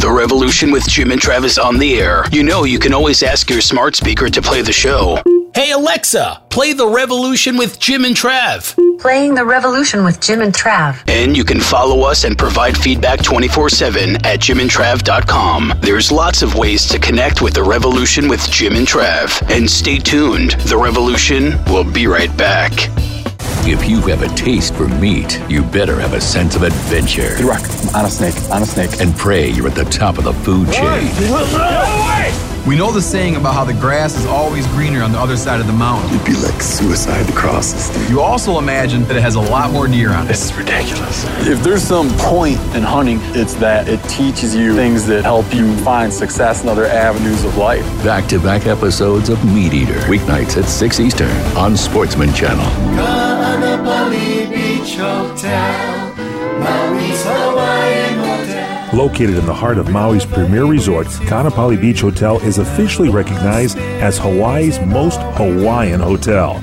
The Revolution with Jim and Travis on the air. You know, you can always ask your smart speaker to play the show. Hey Alexa, play The Revolution with Jim and Trav. Playing the revolution with Jim and Trav. And you can follow us and provide feedback 24 7 at jimandtrav.com. There's lots of ways to connect with The Revolution with Jim and Trav. And stay tuned. The Revolution will be right back. If you have a taste for meat, you better have a sense of adventure. Good rock. On a snake. On a snake. And pray you're at the top of the food chain. We know the saying about how the grass is always greener on the other side of the mountain. It'd be like suicide to cross this thing. You also imagine that it has a lot more deer on it. This is ridiculous. If there's some point in hunting, it's that it teaches you things that help you find success in other avenues of life. Back to back episodes of Meat Eater, weeknights at 6 Eastern on Sportsman Channel. Kaanapali Beach Hotel, Located in the heart of Maui's premier resort, Kaanapali Beach Hotel is officially recognized as Hawaii's most Hawaiian hotel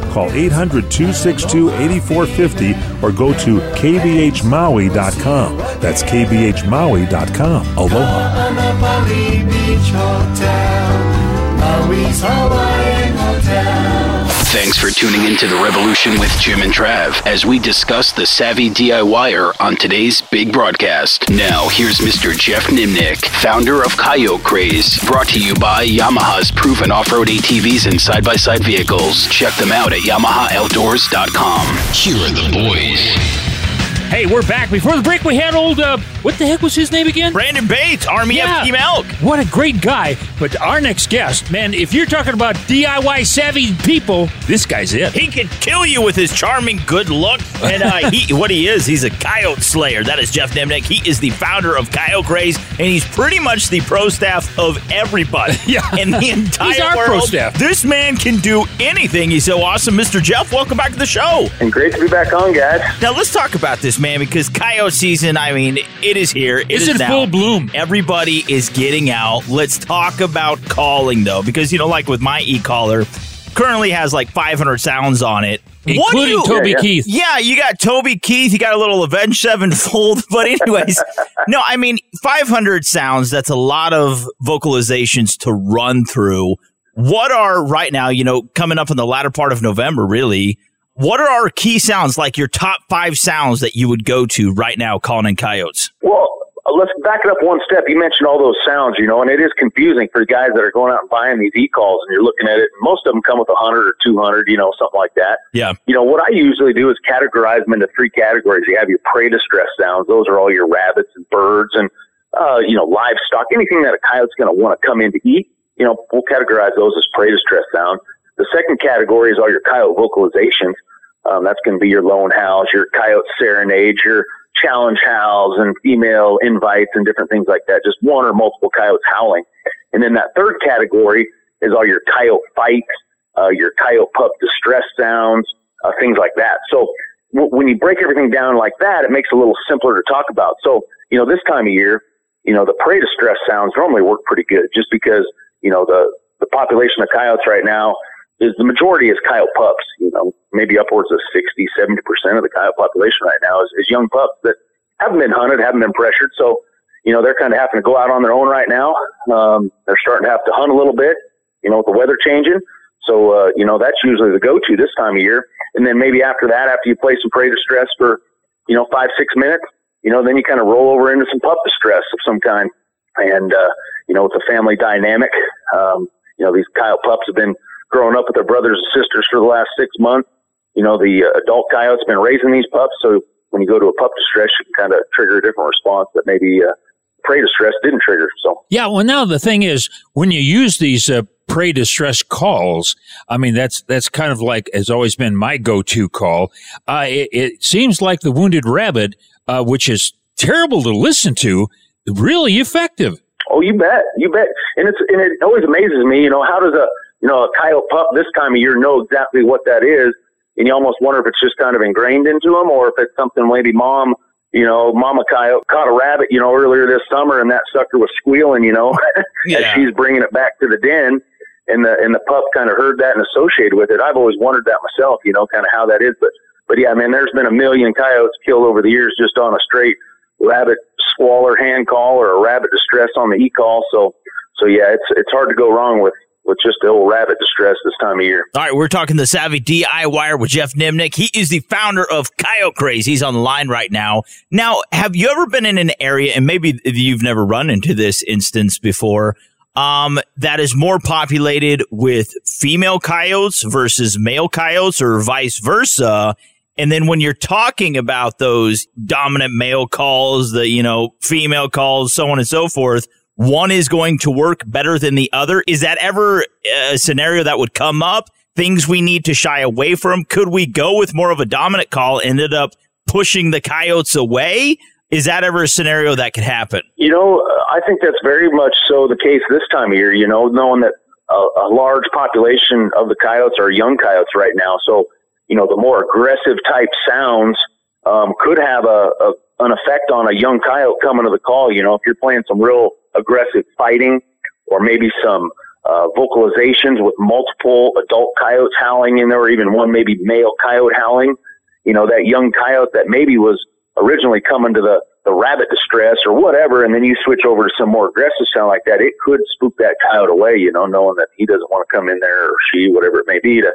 Call 800 262 8450 or go to kbhmaui.com. That's kbhmaui.com. Aloha. Kaanapali Beach Hotel, Maui's Hawaiian Hotel. Thanks for tuning in to The Revolution with Jim and Trav as we discuss the savvy DIYer on today's big broadcast. Now, here's Mr. Jeff Nimnicht, founder of Coyote Craze, brought to you by Yamaha's proven off road ATVs and side by side vehicles. Check them out at YamahaOutdoors.com. Here are the boys. Hey, we're back. Before the break, we had old, uh, what the heck was his name again? Brandon Bates, Army Yeah. of Team Elk. What a great guy. But our next guest, man, if you're talking about DIY savvy people, this guy's it. He can kill you with his charming good look. And uh, he, what he is, he's a coyote slayer. That is Jeff Demnick. He is the founder of Coyote Craze, and he's pretty much the pro staff of everybody Yeah. in the entire He's our world. pro staff. This man can do anything. He's so awesome. Mr. Jeff, welcome back to the show. And great to be back on, guys. Now let's talk about this, man, because coyote season, I mean, it is here. It It's is in now. full bloom. Everybody is getting out. Let's talk about calling though, because you know, like with my e-caller, currently has like 500 sounds on it. What Including you- Toby Yeah, yeah. Keith. yeah, you got Toby Keith. You got a little Avenged Sevenfold. But anyways, no, I mean, 500 sounds. That's a lot of vocalizations to run through. What are right now, you know, coming up in the latter part of November, really, what are our key sounds, like your top five sounds that you would go to right now calling in coyotes? Well, let's back it up one step. You mentioned all those sounds, you know, and it is confusing for guys that are going out and buying these e-calls and you're looking at it. And most of them come with 100 or 200, you know, something like that. Yeah. You know, what I usually do is categorize them into three categories. You have your prey distress sounds. Those are all your rabbits and birds and, uh, you know, livestock, anything that a coyote's going to want to come in to eat. You know, we'll categorize those as prey distress sound. The second category is all your coyote vocalizations. Um, that's going to be your lone howls, your coyote serenades, your challenge howls and female invites and different things like that. Just one or multiple coyotes howling. And then that third category is all your coyote fights, uh, your coyote pup distress sounds, uh, things like that. So w- when you break everything down like that, it makes it a little simpler to talk about. So, you know, this time of year, you know, the prey distress sounds normally work pretty good just because, you know, the, the population of coyotes right now is the majority is coyote pups, you know, maybe upwards of 60, 70% of the coyote population right now is, is young pups that haven't been hunted, haven't been pressured. So, you know, they're kind of having to go out on their own right now. Um, they're starting to have to hunt a little bit, you know, with the weather changing. So, uh, you know, that's usually the go-to this time of year. And then maybe after that, after you play some prey distress for, you know, five, six minutes, you know, then you kind of roll over into some pup distress of some kind. And, uh, you know, it's a family dynamic. Um, you know, these coyote pups have been growing up with their brothers and sisters for the last six months. You know, the uh, adult coyote's been raising these pups. So when you go to a pup distress, you can kind of trigger a different response that maybe, uh, prey distress didn't trigger. So, Yeah, well, now the thing is, when you use these uh, prey distress calls, I mean, that's that's kind of like has always been my go-to call. Uh, it, it seems like the wounded rabbit, uh, which is terrible to listen to, really effective. Oh, you bet, you bet. And it's and it always amazes me. You know, how does a you know a coyote pup this time of year know exactly what that is? And you almost wonder if it's just kind of ingrained into them, or if it's something maybe mom, you know, mama coyote caught a rabbit, you know, earlier this summer, and that sucker was squealing, you know, as she's bringing it back to the den. And the and the pup kind of heard that and associated with it. I've always wondered that myself, you know, kind of how that is. But but yeah, man, there's been a million coyotes killed over the years just on a straight rabbit squaller hand call or a rabbit distress on the e call. So so yeah, it's it's hard to go wrong with with just the old rabbit distress this time of year. All right, we're talking the Savvy DIYer with Jeff Nimnicht. He is the founder of Coyote Craze. He's on the line right now. Now, have you ever been in an area, and maybe you've never run into this instance before, um, that is more populated with female coyotes versus male coyotes, or vice versa? And then when you're talking about those dominant male calls, the, you know, female calls, so on and so forth, one is going to work better than the other. Is that ever a scenario that would come up? Things we need to shy away from? Could we go with more of a dominant call, ended up pushing the coyotes away? Is that ever a scenario that could happen? You know, uh, I think that's very much so the case this time of year. You know, knowing that a, a large population of the coyotes are young coyotes right now, so you know the more aggressive type sounds um, could have a, a an effect on a young coyote coming to the call. You know, if you're playing some real aggressive fighting or maybe some uh, vocalizations with multiple adult coyotes howling in there, or even one maybe male coyote howling. You know, that young coyote that maybe was originally coming to the, the rabbit distress or whatever, and then you switch over to some more aggressive sound like that, it could spook that coyote away, you know, knowing that he doesn't want to come in there or she, whatever it may be, to,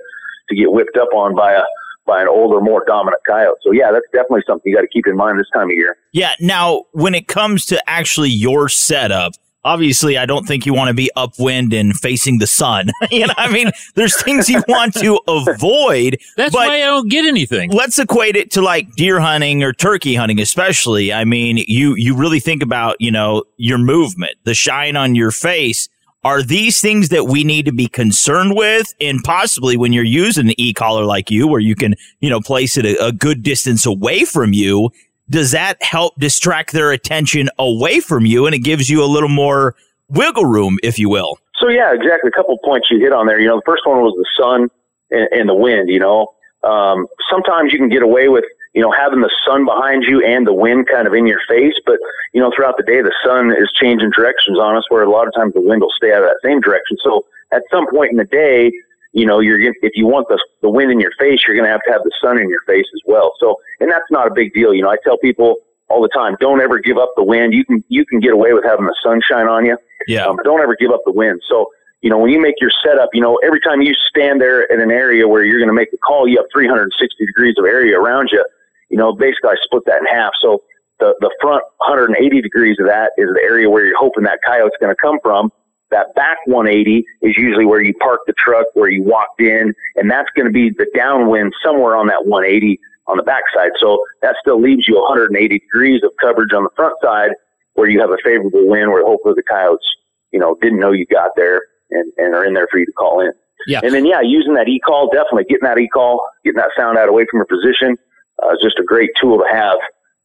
to get whipped up on by a, by an older, more dominant coyote. So yeah, that's definitely something you got to keep in mind this time of year. Yeah. Now, when it comes to actually your setup, obviously, I don't think you want to be upwind and facing the sun. you know, I mean, there's things you want to avoid. That's why I don't get anything. Let's equate it to like deer hunting or turkey hunting, especially. I mean, you you really think about you know your movement, the shine on your face. Are these things that we need to be concerned with? And possibly when you're using an e-caller like you, where you can, you know, place it a, a good distance away from you, does that help distract their attention away from you? And it gives you a little more wiggle room, if you will. So yeah, exactly. A couple points you hit on there. You know, the first one was the sun and, and the wind. You know, um, sometimes you can get away with you know having the sun behind you and the wind kind of in your face, but you know throughout the day the sun is changing directions on us, where a lot of times the wind will stay out of that same direction. So at some point in the day, you know, you're if you want the the wind in your face, you're going to have to have the sun in your face as well. So, and that's not a big deal. You know, I tell people all the time, don't ever give up the wind. You can you can get away with having the sunshine on you. Yeah. Um, but don't ever give up the wind. So, you know, when you make your setup, you know, every time you stand there in an area where you're going to make a call, you have 360 degrees of area around you. You know, basically, I split that in half. So the the front 180 degrees of that is the area where you're hoping that coyote's going to come from. That back 180 is usually where you park the truck, where you walked in, and that's going to be the downwind somewhere on that 180 on the backside. So that still leaves you 180 degrees of coverage on the front side where you have a favorable wind where hopefully the coyotes, you know, didn't know you got there and, and are in there for you to call in. Yeah. And then, yeah, using that e-call, definitely getting that e-call, getting that sound out away from your position, uh, is just a great tool to have,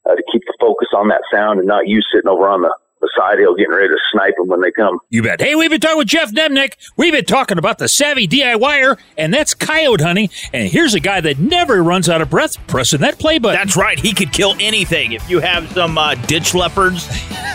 uh, to keep the focus on that sound and not you sitting over on the, the side hill getting ready to snipe them when they come. You bet. Hey, we've been talking with Jeff Nimnicht. We've been talking about the savvy DIYer, and that's coyote hunting. And here's a guy that never runs out of breath pressing that play button. That's right. He could kill anything. If you have some uh, ditch leopards,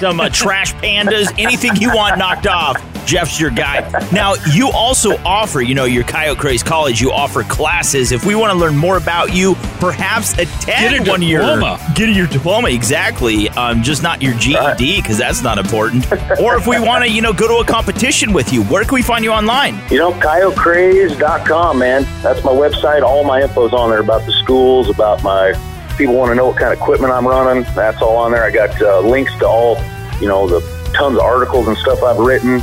some uh, trash pandas, anything you want knocked off, Jeff's your guy. Now, you also offer, you know, your Coyote Craze College, you offer classes. If we want to learn more about you, perhaps attend Get a one of your diploma. get your diploma exactly. Um, just not your GED because that's not important. or if we want to, you know, go to a competition with you, where can we find you online? You know, coyotecraze.com, man. That's my website. All my info's on there about the schools, about my people want to know what kind of equipment I'm running. That's all on there. I got uh, links to all, you know, the tons of articles and stuff I've written.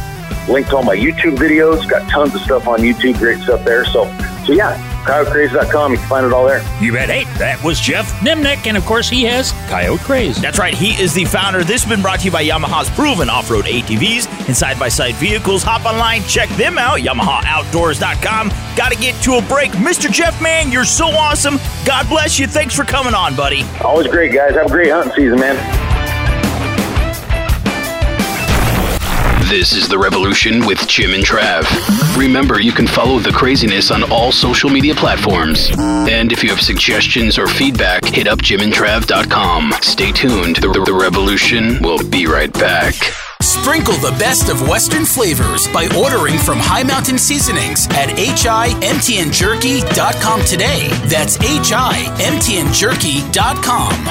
Linked to all my YouTube videos. Got tons of stuff on YouTube. Great stuff there. So, so yeah, coyotecraze.com. You can find it all there. You bet. Hey, that was Jeff Nimnicht, and of course, he has Coyote Craze. That's right. He is the founder. This has been brought to you by Yamaha's proven off-road ATVs and side-by-side vehicles. Hop online, check them out. YamahaOutdoors.com. Got to get to a break. Mr. Jeff, man, you're so awesome. God bless you. Thanks for coming on, buddy. Always great, guys. Have a great hunting season, man. This is The Revolution with Jim and Trav. Remember, you can follow the craziness on all social media platforms. And if you have suggestions or feedback, hit up jimandtrav.com. Stay tuned. The, the Revolution will be right back. Sprinkle the best of Western flavors by ordering from Hi Mountain Seasonings at himtnjerky.com today. That's himtnjerky.com.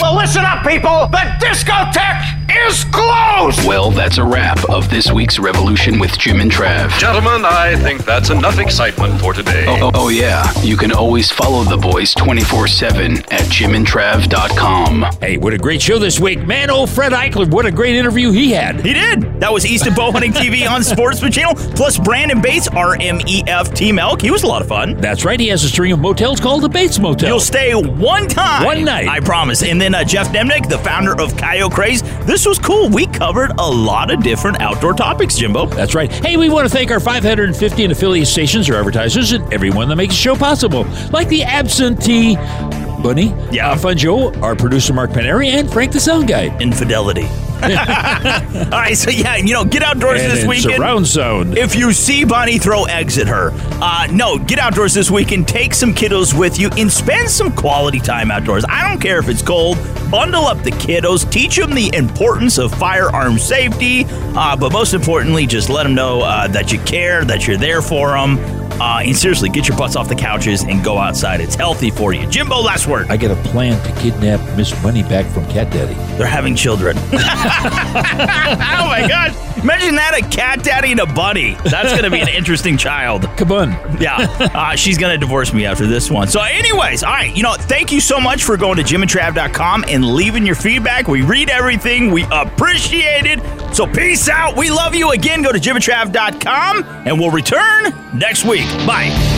Well, listen up, people. The discotheque is closed. Well, that's a wrap of this week's Revolution with Jim and Trav. Gentlemen, I think that's enough excitement for today. Oh, oh, oh, yeah. You can always follow the boys 24 7 at jimandtrav.com. Hey, what a great show this week. Man, old Fred Eichler, what a great interview he had. He did. That was Easton Bow Hunting TV on Sportsman Channel, plus Brandon Bates, RMEF Team Elk. He was a lot of fun. That's right. He has a string of motels called the Bates Motel. You'll stay one time. One night. I promise. And then uh, Jeff Demnick, the founder of Coyote Craze. This was cool. We covered a lot of different outdoor topics, Jimbo. That's right. Hey, we want to thank our 550 and affiliate stations, or advertisers, and everyone that makes the show possible, like the absentee Bunny, yeah, Fun Joe, our producer Mark Paneri, and Frank the Sound Guy. Infidelity. All right, so yeah, you know, get outdoors And this weekend. surround sound. If you see Bonnie, throw eggs at her. Uh, no, get outdoors this weekend. Take some kiddos with you and spend some quality time outdoors. I don't care if it's cold. Bundle up the kiddos. Teach them the importance of firearm safety. Uh, but most importantly, just let them know uh, that you care, that you're there for them. Uh, and seriously, get your butts off the couches and go outside. It's healthy for you. Jimbo, last word. I got a plan to kidnap Miss Money back from Cat Daddy. They're having children. oh my god! Imagine that a cat daddy and a bunny. That's going to be an interesting child. Kabun. Yeah, uh, she's going to divorce me after this one. So, anyways, all right. You know, thank you so much for going to jimandtrav.com and leaving your feedback. We read everything. We appreciate it. So, peace out. We love you again. Go to jimandtrav.com and we'll return next week. Bye.